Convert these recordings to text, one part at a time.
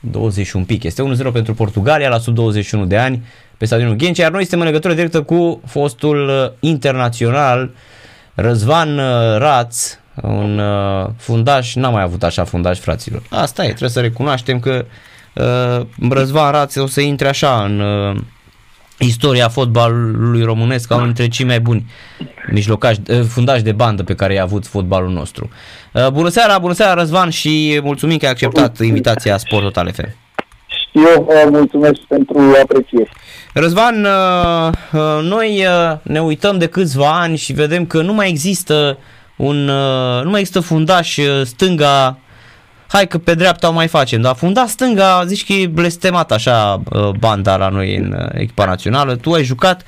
21 pic. Este 1-0 pentru Portugalia la sub 21 de ani pe stadionul Ghencea, iar noi suntem în legătură directă cu fostul uh, internațional Răzvan uh, Raț, un uh, fundaș, n-am mai avut așa fundaș, fraților. Asta e, trebuie să recunoaștem că uh, Răzvan Raț o să intre așa în uh, istoria fotbalului românesc ca unul dintre cei mai buni mijlocași, uh, fundași de bandă pe care i-a avut fotbalul nostru. Uh, bună seara, bună seara Răzvan și mulțumim că ai acceptat invitația Sport Total FM. Eu vă mulțumesc pentru apreciere. Răzvan, uh, uh, noi uh, ne uităm de câțiva ani și vedem că nu mai există un, nu mai există fundaș stânga hai că pe dreapta o mai facem, dar funda stânga, zici că e blestemat așa banda la noi în echipa națională. Tu ai jucat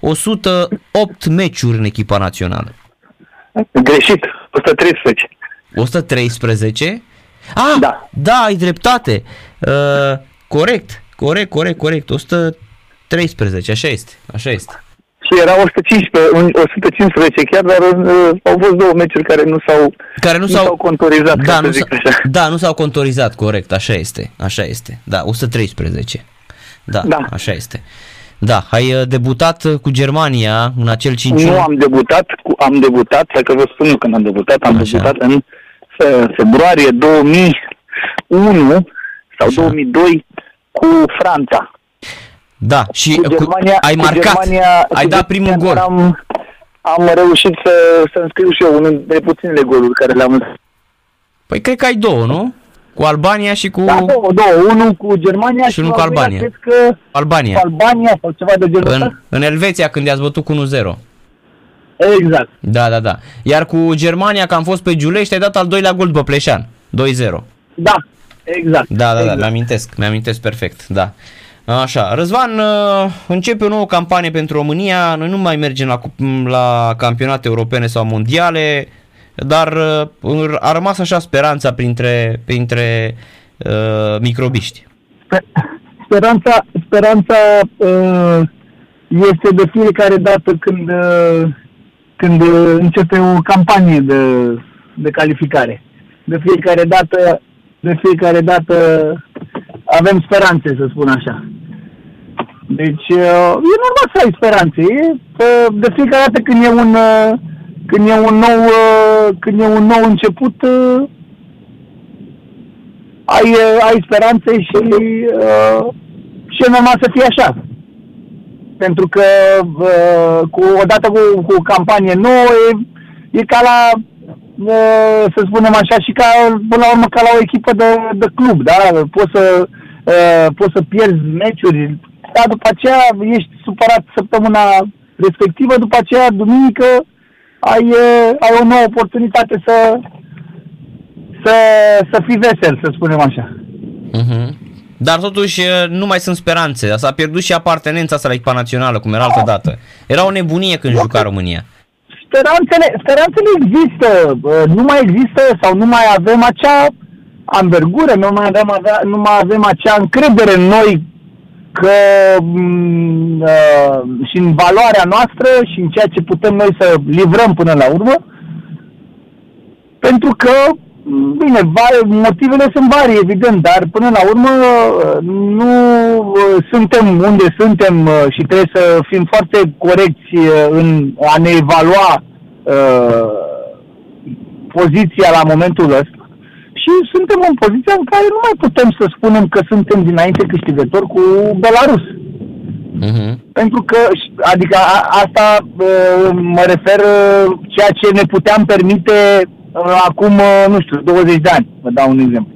108 meciuri în echipa națională. Greșit, 113. 113? Ah, da. da, ai dreptate. Uh, corect, corect, corect, corect. 113, așa este, așa este. Și era 115, 115 chiar, dar uh, au fost două meciuri care nu s-au, care nu, nu s-au, s-au contorizat, da, nu zic așa. Da, nu s-au contorizat, corect, așa este, așa este. Da, 113. Da, da. așa este. Da, ai uh, debutat uh, cu Germania în acel 5 Nu am debutat, cu, am debutat, dacă vă spun eu când am debutat, am Așa. debutat în februarie 2001 sau Așa. 2002 cu Franța. Da, și cu Germania, cu, ai marcat, Germania, ai dat primul gol. Am, am reușit să, să înscriu și eu unul de puținele goluri care le-am Păi cred că ai două, nu? Cu Albania și cu... Da, două, două. Unul cu Germania și, și unul cu Albania. Cred că Albania. Cu Albania sau ceva de genul în, în Elveția când i-ați bătut cu 1-0. Exact. Da, da, da. Iar cu Germania, că am fost pe Giulești, ai dat al doilea gol după Pleșan. 2-0. Da, exact. Da, da, exact. da, mi-amintesc, mi-amintesc perfect, da. Așa, Răzvan, uh, începe o nouă campanie pentru România, noi nu mai mergem la, la campionate europene sau mondiale, dar uh, a rămas așa speranța printre, printre uh, microbiști. Speranța, speranța uh, este de fiecare dată când, uh, când începe o campanie de, de calificare. De fiecare dată, de fiecare dată avem speranțe, să spun așa. Deci uh, e normal să ai speranțe. E, uh, de fiecare dată când e un, uh, când e un nou, când e un nou început, ai, ai speranțe și, și e normal să fie așa. Pentru că cu, odată cu, cu campanie nouă e, e ca la să spunem așa, și ca, până la urmă, ca la o echipă de, de club, da? Poți să, poți să pierzi meciuri, dar după aceea ești supărat săptămâna respectivă, după aceea, duminică, ai, ai o nouă oportunitate să, să, să fii vesel, să spunem așa. Uh-huh. Dar totuși nu mai sunt speranțe. S-a pierdut și apartenența asta la echipa națională, cum era altă dată. Era o nebunie când juca România. Speranțele, speranțele există. Nu mai există sau nu mai avem acea anvergură, nu mai avem, avea, nu mai avem acea încredere în noi că mm, uh, și în valoarea noastră și în ceea ce putem noi să livrăm până la urmă, pentru că, mm, bine, motivele sunt vari, evident, dar până la urmă uh, nu uh, suntem unde suntem uh, și trebuie să fim foarte corecți în a ne evalua uh, poziția la momentul ăsta și suntem în poziția în care nu mai putem să spunem că suntem dinainte câștigători cu Belarus. Uh-huh. Pentru că, adică a, asta uh, mă refer uh, ceea ce ne puteam permite uh, acum, uh, nu știu, 20 de ani, vă dau un exemplu.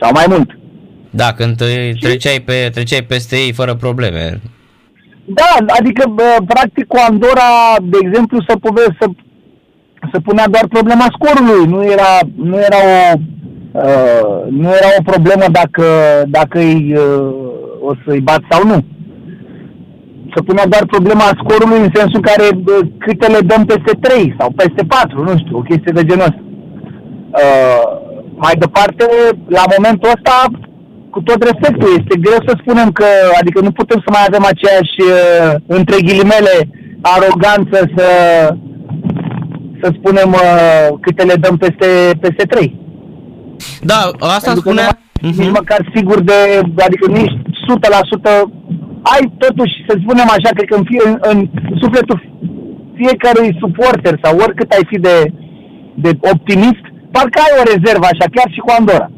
Sau mai mult. Da, când treceai, pe, treceai peste ei fără probleme. Da, adică practic cu Andorra, de exemplu, să, pove- să, să punea doar problema scorului, nu era, nu era o Uh, nu era o problemă dacă, dacă îi, uh, o să-i bat sau nu. Se punea doar problema scorului în sensul care uh, câte le dăm peste 3 sau peste 4, nu știu, o chestie de genul ăsta. Uh, mai departe, la momentul ăsta, cu tot respectul, este greu să spunem că, adică nu putem să mai avem aceeași, uh, între ghilimele, aroganță să, să spunem uh, câte le dăm peste, peste 3. Da, asta spunea, uh-huh. nici măcar sigur de, adică nici 100%, ai totuși, să spunem așa, cred că în, fie, în, în sufletul fiecărui suporter sau oricât ai fi de, de optimist, parcă ai o rezervă așa, chiar și cu Andorra.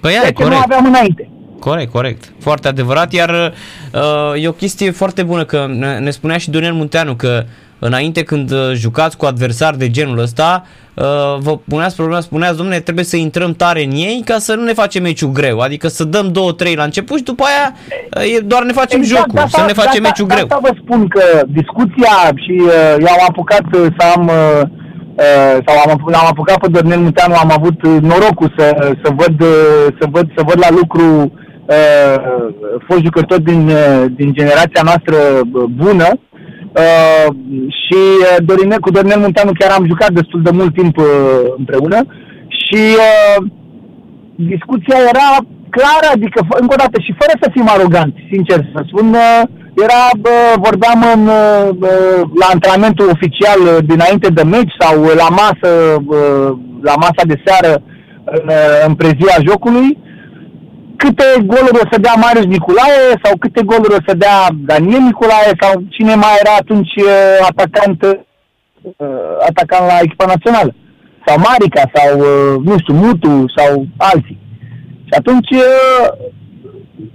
Păi ai, corect. nu aveam înainte. Corect, corect. Foarte adevărat, iar uh, e o chestie foarte bună că ne, ne spunea și Daniel Munteanu că înainte când uh, jucați cu adversari de genul ăsta, uh, vă puneați problema, spuneați, domnule, trebuie să intrăm tare în ei ca să nu ne facem meciul greu, adică să dăm 2-3 la început și după aia uh, doar ne facem exact, jocul, asta, să ne facem asta, meciul greu. Asta vă spun că discuția și uh, eu am apucat să am uh, Uh, sau am, am apucat pe Dornel Muteanu, am avut norocul să, să, văd, să, văd, să văd la lucru uh, fost jucători din, uh, din generația noastră bună uh, și uh, Dorine, cu Dornel Munteanu chiar am jucat destul de mult timp uh, împreună. Și uh, discuția era clară, adică încă o dată și fără să fim aroganți, sincer să spun, uh, era, bă, vorbeam în, bă, la antrenamentul oficial dinainte de meci sau la masă, bă, la masa de seară în, în prezia jocului, câte goluri o să dea Marius Nicolae sau câte goluri o să dea Daniel Nicolae sau cine mai era atunci atacant, atacant la echipa națională. Sau Marica sau, nu știu, Mutu sau alții. Și atunci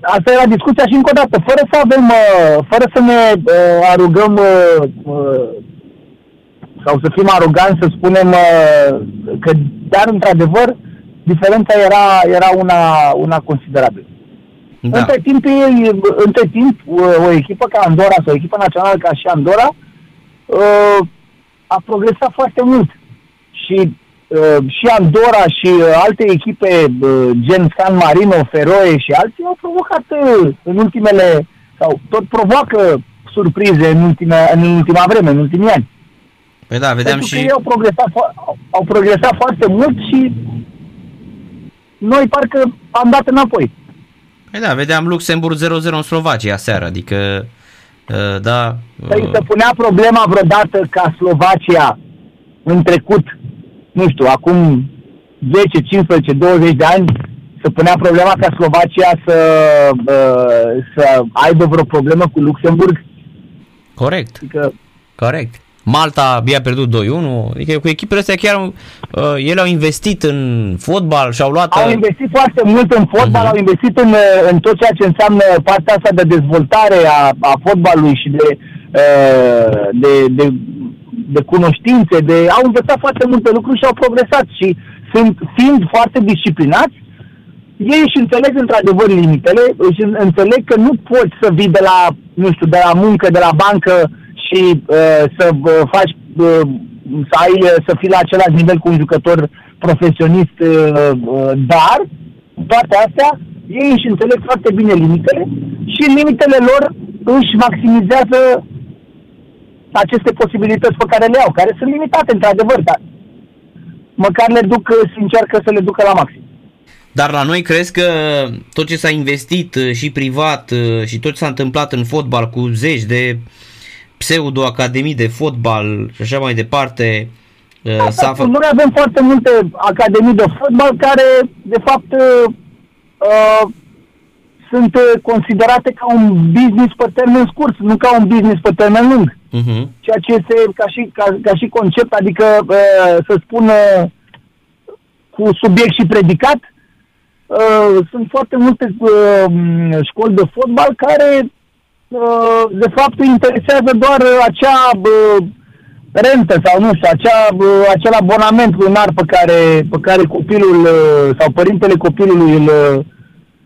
asta era discuția și încă o dată, fără să avem, fără să ne arugăm sau să fim aroganți să spunem că, dar într-adevăr, diferența era, era una, una considerabilă. Da. Între, timp, între timp, o echipă ca Andorra sau o echipă națională ca și Andorra a progresat foarte mult. Și uh, și Andorra și uh, alte echipe uh, gen San Marino, Feroe și alții au provocat uh, în ultimele, sau tot provoacă surprize în, ultime, în ultima vreme, în ultimii ani. Păi da, vedeam Pentru și... că ei au progresat, au, au progresat foarte mult și noi parcă am dat înapoi. Păi da, vedeam Luxemburg 0-0 în Slovacia seară, adică uh, da... Păi uh... se punea problema vreodată ca Slovacia în trecut, nu știu, acum 10, 15, 20 de ani, să punea problema ca Slovacia să, uh, să aibă vreo problemă cu Luxemburg? Corect. Adică, Corect. Malta abia a pierdut 2-1, adică cu echipele astea chiar uh, ele au investit în fotbal și au luat... Au uh, investit foarte mult în fotbal, uh-huh. au investit în, uh, în tot ceea ce înseamnă partea asta de dezvoltare a, a fotbalului și de, uh, de, de, de cunoștințe, de, au învățat foarte multe lucruri și au progresat și sunt, fiind foarte disciplinați, ei își înțeleg într-adevăr limitele, își înțeleg că nu poți să vii de la, nu știu, de la muncă, de la bancă și uh, să uh, faci uh, să ai uh, să fii la același nivel cu un jucător profesionist, uh, uh, dar toate astea ei își înțeleg foarte bine limitele și limitele lor își maximizează aceste posibilități pe care le au, care sunt limitate într-adevăr, dar măcar le duc, se încearcă să le ducă la maxim. Dar la noi crezi că tot ce s-a investit și privat și tot ce s-a întâmplat în fotbal cu zeci de pseudo-academii de fotbal și așa mai departe. Uh, da, s-a fă... Noi avem foarte multe academii de fotbal care, de fapt, uh, uh, sunt uh, considerate ca un business pe termen scurt, nu ca un business pe termen lung. Uh-huh. Ceea ce este ca și, ca, ca și concept, adică uh, să spun uh, cu subiect și predicat, uh, sunt foarte multe uh, școli de fotbal care Uh, de fapt îi interesează doar acea rentă sau nu știu, acea, acel abonament lunar pe care, pe care copilul uh, sau părintele copilului îl,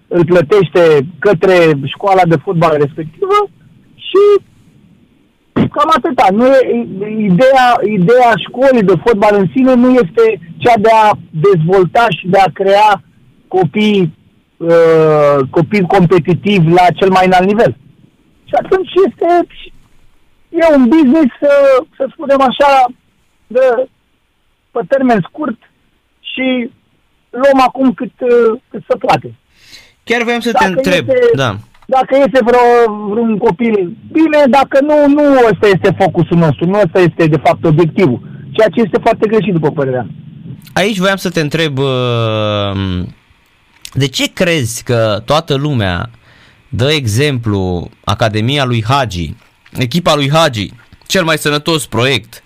îl plătește către școala de fotbal respectivă și cam atâta. Nu e, ideea, ideea școlii de fotbal în sine nu este cea de a dezvolta și de a crea copii, uh, copii competitivi la cel mai înalt nivel. Și atunci este e un business, să, să spunem așa, de, pe termen scurt și luăm acum cât, cât se poate. Chiar vreau să dacă te întreb, este, da. Dacă este vreo, vreun copil, bine, dacă nu, nu ăsta este focusul nostru, nu ăsta este de fapt obiectivul, ceea ce este foarte greșit după părerea Aici voiam să te întreb uh, De ce crezi că toată lumea dă exemplu Academia lui Hagi, echipa lui Hagi, cel mai sănătos proiect,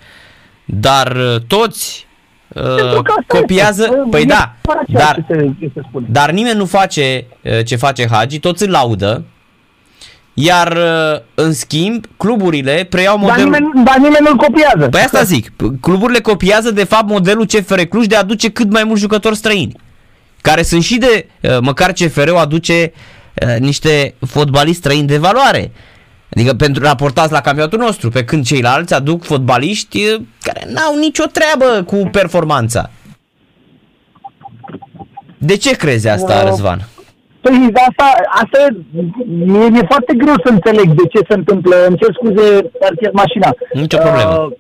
dar uh, toți uh, copiază, este. păi da, dar, dar nimeni nu face uh, ce face Hagi, toți îl laudă, iar uh, în schimb cluburile preiau modelul... Dar nimeni, dar nimeni nu-l copiază. Păi asta zic, cluburile copiază de fapt modelul CFR Cluj de a aduce cât mai mulți jucători străini, care sunt și de, uh, măcar CFR-ul aduce niște fotbaliști străini de valoare. Adică pentru raportați la campionatul nostru, pe când ceilalți aduc fotbaliști care n-au nicio treabă cu performanța. De ce crezi asta, Răzvan? Păi asta, asta mi-e, mi-e foarte greu să înțeleg de ce se întâmplă. Îmi cer scuze, parchez mașina. Nicio problemă. Uh,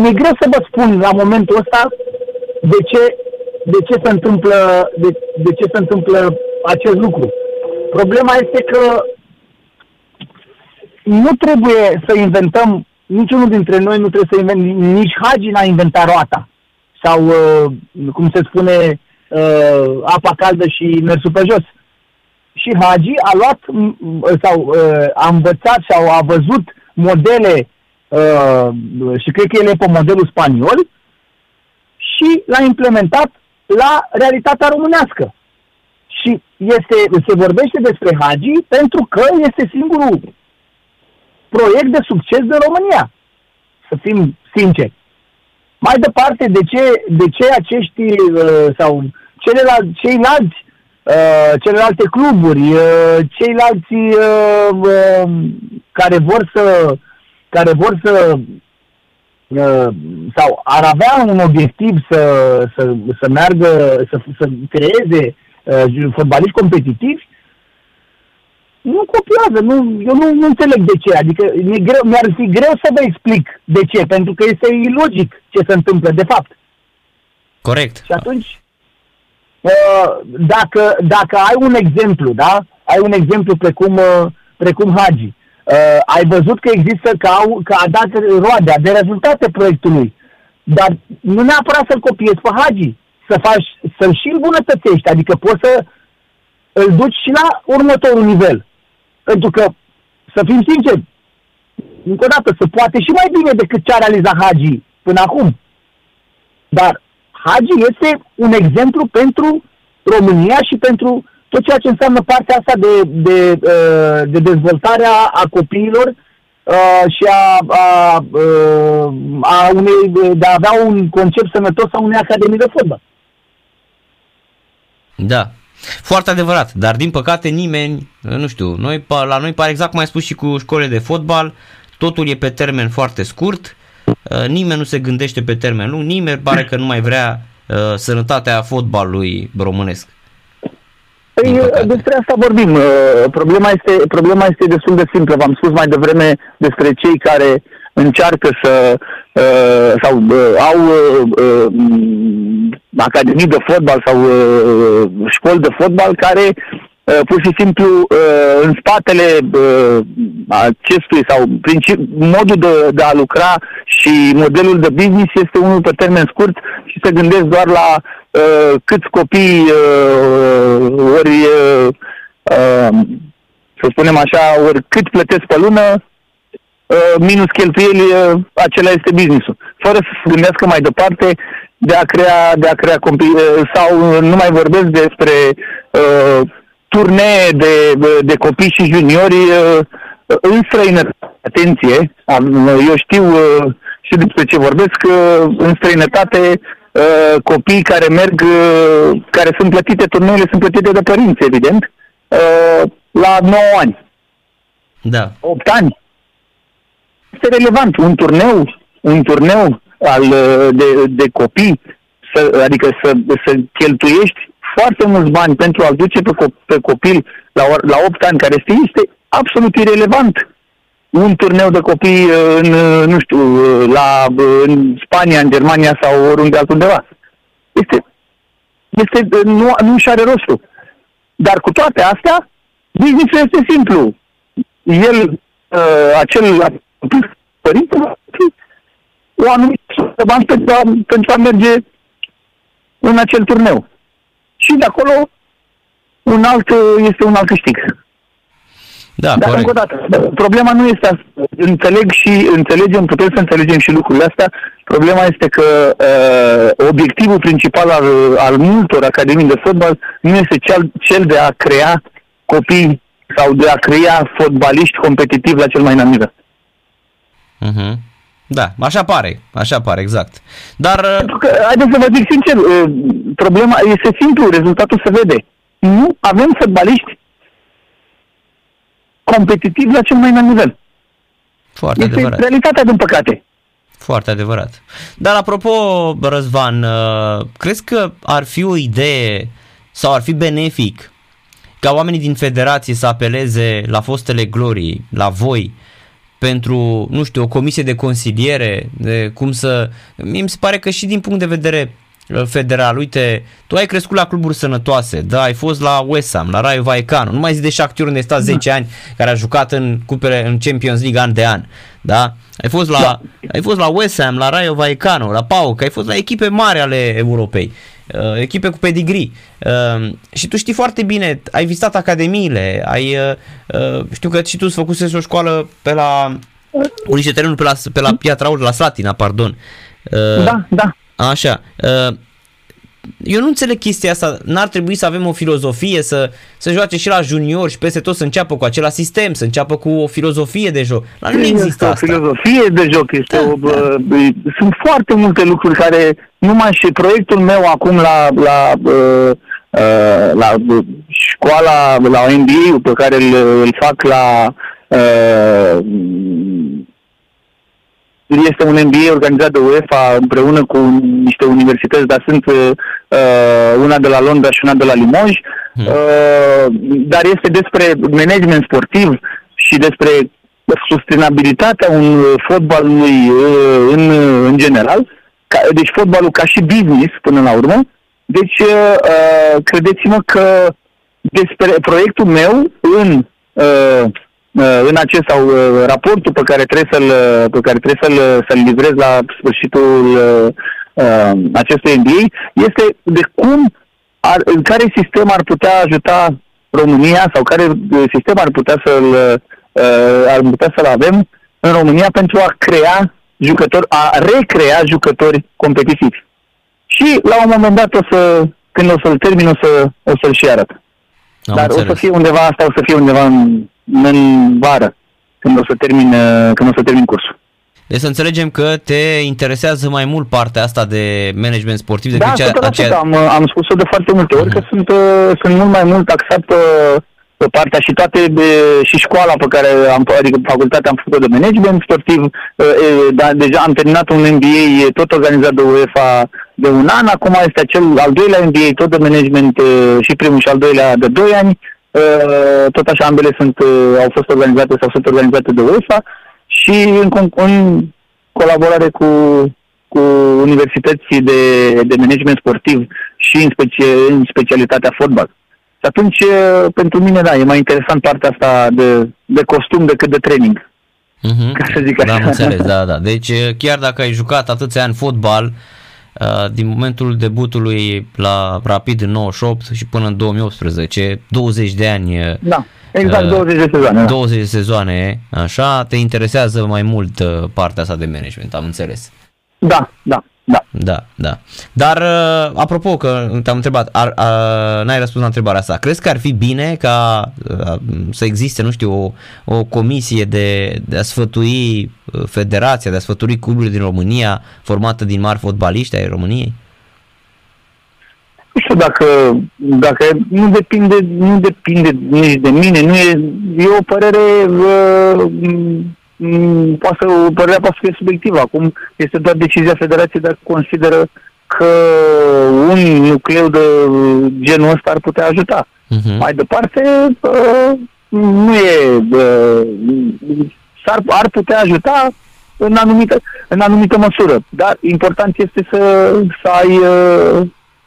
mi-e greu să vă spun la momentul ăsta de ce, de ce se întâmplă de, de ce se întâmplă acest lucru. Problema este că nu trebuie să inventăm, niciunul dintre noi nu trebuie să inventăm, nici Hagi n-a inventat roata. Sau, uh, cum se spune, uh, apa caldă și mersul pe jos. Și Hagi a luat sau uh, a învățat sau a văzut modele uh, și cred că ele pe modelul spaniol și l-a implementat la realitatea românească. Și este, se vorbește despre Hagi pentru că este singurul proiect de succes de România. Să fim sinceri. Mai departe, de ce, de ce acești uh, sau celelalte, ceilalți, uh, celelalte cluburi, uh, ceilalți uh, uh, care vor să care vor să uh, sau ar avea un obiectiv să, să, să meargă, să, să creeze uh, fotbaliști competitivi, nu copiază, nu, eu nu, nu înțeleg de ce, adică mi greu, mi-ar fi greu să vă explic de ce, pentru că este ilogic ce se întâmplă de fapt. Corect. Și atunci, uh, dacă, dacă ai un exemplu, da? Ai un exemplu precum, uh, precum Hagi, uh, ai văzut că există, că, au, că a dat roade, de rezultate proiectului, dar nu neapărat să-l copiezi pe Hagi, să faci, să-l și îmbunătățești, adică poți să îl duci și la următorul nivel. Pentru că, să fim sinceri, încă o dată, se poate și mai bine decât ce a realizat Hagi până acum. Dar Hagi este un exemplu pentru România și pentru tot ceea ce înseamnă partea asta de, de, uh, de dezvoltare a copiilor uh, și a, a, uh, a unei, de a avea un concept sănătos a unei academii de fotbal. Da, foarte adevărat, dar din păcate nimeni, nu știu, noi, la noi pare exact cum ai spus și cu școlile de fotbal, totul e pe termen foarte scurt, uh, nimeni nu se gândește pe termen lung, nimeni pare că nu mai vrea uh, sănătatea fotbalului românesc. Păi, despre asta vorbim. Uh, problema este, problema este destul de simplă. V-am spus mai devreme despre cei care încearcă să uh, sau uh, au uh, academii de fotbal sau uh, școli de fotbal care uh, pur și simplu uh, în spatele uh, acestui sau principi, modul de, de a lucra și modelul de business este unul pe termen scurt și se gândesc doar la uh, câți copii uh, ori uh, uh, să spunem așa, ori cât plătesc pe lună, uh, minus cheltuieli, uh, acela este businessul. Fără să se gândească mai departe de a crea, de a crea copii, sau nu mai vorbesc despre uh, turnee de, de copii și juniori uh, în străinătate. Atenție, eu știu uh, și despre ce vorbesc, uh, în străinătate uh, copii care merg, uh, care sunt plătite, turneele sunt plătite de părinți, evident, uh, la 9 ani. Da. 8 ani. Este relevant. Un turneu, un turneu al, uh, de, de copii, să, adică să, să cheltuiești foarte mulți bani pentru a-l duce pe, pe copil la, la 8 ani, care este, este absolut irelevant. Un turneu de copii uh, în, uh, nu știu, la, în Spania, în Germania sau oriunde altundeva. Este, este, nu, nu și are rostul. Dar cu toate astea, business este simplu. El, uh, acel părinte, o anumită bani pentru a, pentru a merge în acel turneu. și de acolo un alt, este un alt câștig. Da, Dar corect. încă o dată, problema nu este asta. Înțeleg și înțelegem, putem să înțelegem și lucrurile astea. Problema este că uh, obiectivul principal al, al multor academii de fotbal nu este cel, cel de a crea copii sau de a crea fotbaliști competitivi la cel mai înalt nivel. Mhm. Da, așa pare, așa pare, exact. Dar uh, Pentru că, haideți să vă zic sincer, uh, problema este simplu, rezultatul se vede. Nu avem fotbaliști competitivi la cel mai înalt nivel. foarte Este adevărat. realitatea, din păcate. Foarte adevărat. Dar apropo, Răzvan, uh, crezi că ar fi o idee sau ar fi benefic ca oamenii din federație să apeleze la fostele glorii, la voi, pentru, nu știu, o comisie de consiliere, de cum să... Mie mi se pare că și din punct de vedere uh, federal, uite, tu ai crescut la cluburi sănătoase, da, ai fost la West Ham, la Rayo Vallecano, nu mai zi de Shakhtar unde ai stat 10 ani, care a jucat în cupele, în Champions League an de an, da? Ai fost la, Da. ai fost la West Ham, la Rayo Vallecano, la PAOK, ai fost la echipe mari ale Europei, uh, echipe cu pedigree. Uh, și tu știi foarte bine, ai vizitat academiile, ai, uh, uh, știu că și tu îți făcusezi o școală pe la un niște terenuri pe la, pe la Piatra Aur, la Slatina, pardon. Uh, Da, da. Așa. Uh, eu nu înțeleg chestia asta. N-ar trebui să avem o filozofie, să, să joace și la junior și peste tot să înceapă cu același sistem, să înceapă cu o filozofie de joc. La nu există este o asta. filozofie de joc, este Da, o, bă, sunt foarte multe lucruri care numai și proiectul meu acum la la uh, uh, la uh, școala la MBA pe care îl, îl fac la uh, este un MBA organizat de UEFA împreună cu niște universități, dar sunt uh, una de la Londra și una de la Limoges, Hmm. uh, dar este despre management sportiv și despre sustenabilitatea un fotbalului uh, în, în general, ca, deci fotbalul ca și business până la urmă. Deci uh, credeți-mă că despre proiectul meu în uh, uh, în acest sau uh, raportul pe care trebuie să-l pe care trebuie să-l, să-l livrez la sfârșitul uh, uh, acestui MBA este de cum ar, în care sistem ar putea ajuta România sau care uh, sistem ar putea să-l uh, ar putea să-l avem în România pentru a crea jucători, a recrea jucători competitivi. Și la un moment dat o să, când o să-l termin, o, să, o să-l și arăt. Am Dar o să înțeles. fie undeva, asta o să fie undeva în, în vară, când o să termin, uh, când o să termin cursul. Deci să înțelegem că te interesează mai mult partea asta de management sportiv Da, decât cea, 100%, aceea... am, am spus-o de foarte multe ori că sunt, uh, sunt mult mai mult axat pe, pe partea și toate uh, și școala pe care am, adică facultatea am făcut-o de management sportiv, uh, uh, dar deja am terminat un MBA tot organizat de UEFA de un an, acum este acel al doilea MBA tot de management uh, și primul și al doilea de doi ani, Uh, tot așa ambele sunt, uh, au fost organizate sau sunt organizate de UEFA și în, con- în colaborare cu, cu universități de, de management sportiv și în, specie, în specialitatea fotbal. Și atunci, uh, pentru mine, da, e mai interesant partea asta de, de costum decât de training. Mhm. ca să zic Da, așa. am înțeles, da, da. Deci chiar dacă ai jucat atâția ani fotbal, uh, din momentul debutului la Rapid în 98 și până în 2018, 20 de ani, uh, Da, exact, Uh, 20 de sezoane. Da. 20 de sezoane, așa, te interesează mai mult uh, partea asta de management, am înțeles. da, da, da. Da, da. Dar, uh, apropo, că te-am întrebat, ar, uh, n-ai răspuns la întrebarea asta. Crezi că ar fi bine ca uh, să existe, nu știu, o, o comisie de, de a sfătui uh, federația, de a sfătui cluburile din România, formată din mari fotbaliști ai României? Nu știu dacă, dacă nu depinde, nu depinde nici de mine, nu e, e o părere, uh, m- poate să, o părere poate să fie subiectivă. Acum este doar decizia federației dacă consideră că un nucleu de genul ăsta ar putea ajuta. Uh-huh. Mai departe, uh, nu e, uh, s-ar, ar putea ajuta în anumită, în anumită măsură, dar important este să, să ai uh,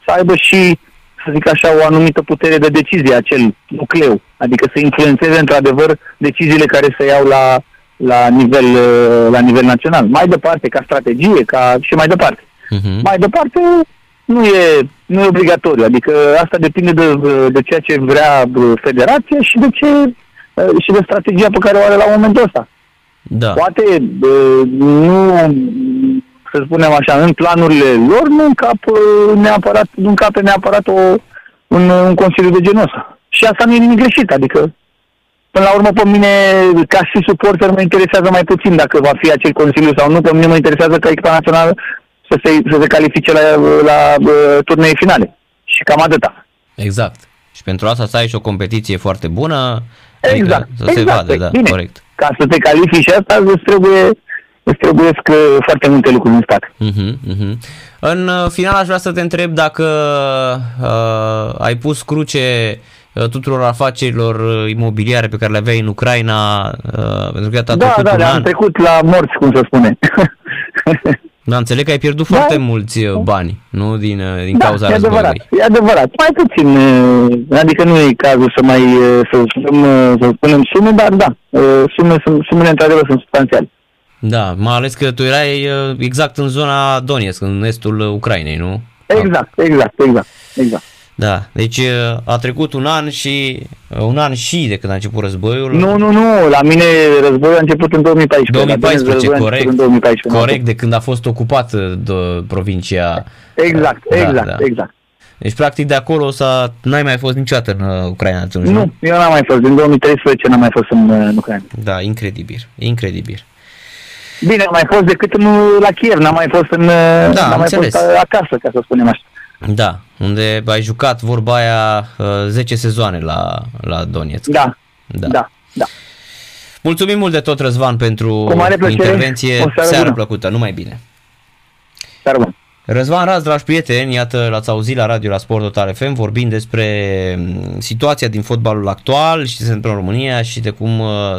să aibă și, să zic așa, o anumită putere de decizie acel nucleu, adică să influențeze într-adevăr deciziile care se iau la, la, nivel, uh, la nivel național. Mai departe, ca strategie, ca și mai departe. Uh-huh. Mai departe, nu e, nu e obligatoriu. Adică asta depinde de, de ceea ce vrea federația și de ce și de strategia pe care o are la momentul ăsta. Da. Poate nu, să spunem așa, în planurile lor nu încap neapărat, nu încape neapărat o, un, un consiliu de genul ăsta. Și asta nu e nimic greșit, adică Până la urmă, pe mine, ca și suporter, mă interesează mai puțin dacă va fi acel consiliu sau nu. Pe mine mă interesează ca echipa națională să se, să se califice la, la uh, turnee finale. Și cam atâta. Exact. Și pentru asta să ai și o competiție foarte bună, exact. Adică să exact. se vadă, da, Bine. corect. Ca să te califici și asta îți trebuie, îți trebuie uh, foarte multe lucruri în spate. Uh-huh, uh-huh. În uh, final aș vrea să te întreb dacă uh, ai pus cruce uh, tuturor afacerilor uh, imobiliare pe care le aveai în Ucraina, uh, pentru că iată a da, trecut da, un da, an. am trecut la morți, cum să spune. Da, înțeleg că ai pierdut Da. foarte mulți uh, bani, nu? Din, uh, din da, cauza e adevărat, războiului. e adevărat. Mai puțin, uh, adică nu e cazul să mai, uh, să, spunem, uh, să spunem sume, dar da, uh, sume, sunt- sumele într-adevăr sunt substanțiale. Da, mai ales că tu erai uh, exact în zona Donetsk, în estul uh, Ucrainei, nu? Exact, exact, exact, exact. Da, deci uh, a trecut un an și uh, un an și de când a început războiul. Nu, nu, nu, la mine războiul a început în 2014. La 2014, Donetsk războiul a corect. început În 2014. Corect, de când a fost ocupată de provincia. Exact, Da, exact, da. exact. Deci practic de acolo s-a, n-ai mai fost niciodată în uh, Ucraina atunci, nu? Nu, eu n-am mai fost, din 2013 n-am mai fost în, uh, în Ucraina. Da, incredibil, incredibil. Bine, am mai fost decât în, la Kiev, n-am mai fost în, Da, n-am am mai înțeles. fost acasă, ca să spunem așa. Da, unde ai jucat vorba aia uh, 10 sezoane la, la Donetsk. Da, Da. da, da. Mulțumim mult de tot, Răzvan, pentru Cu mare plăcere. intervenție. O seară Seară bună. plăcută, numai bine. Dar bun. Răzvan Raz, dragi prieteni, iată, l-ați auzit la radio la Sport Total FM vorbind despre mm, situația din fotbalul actual și ce se întâmplă în România și de cum uh,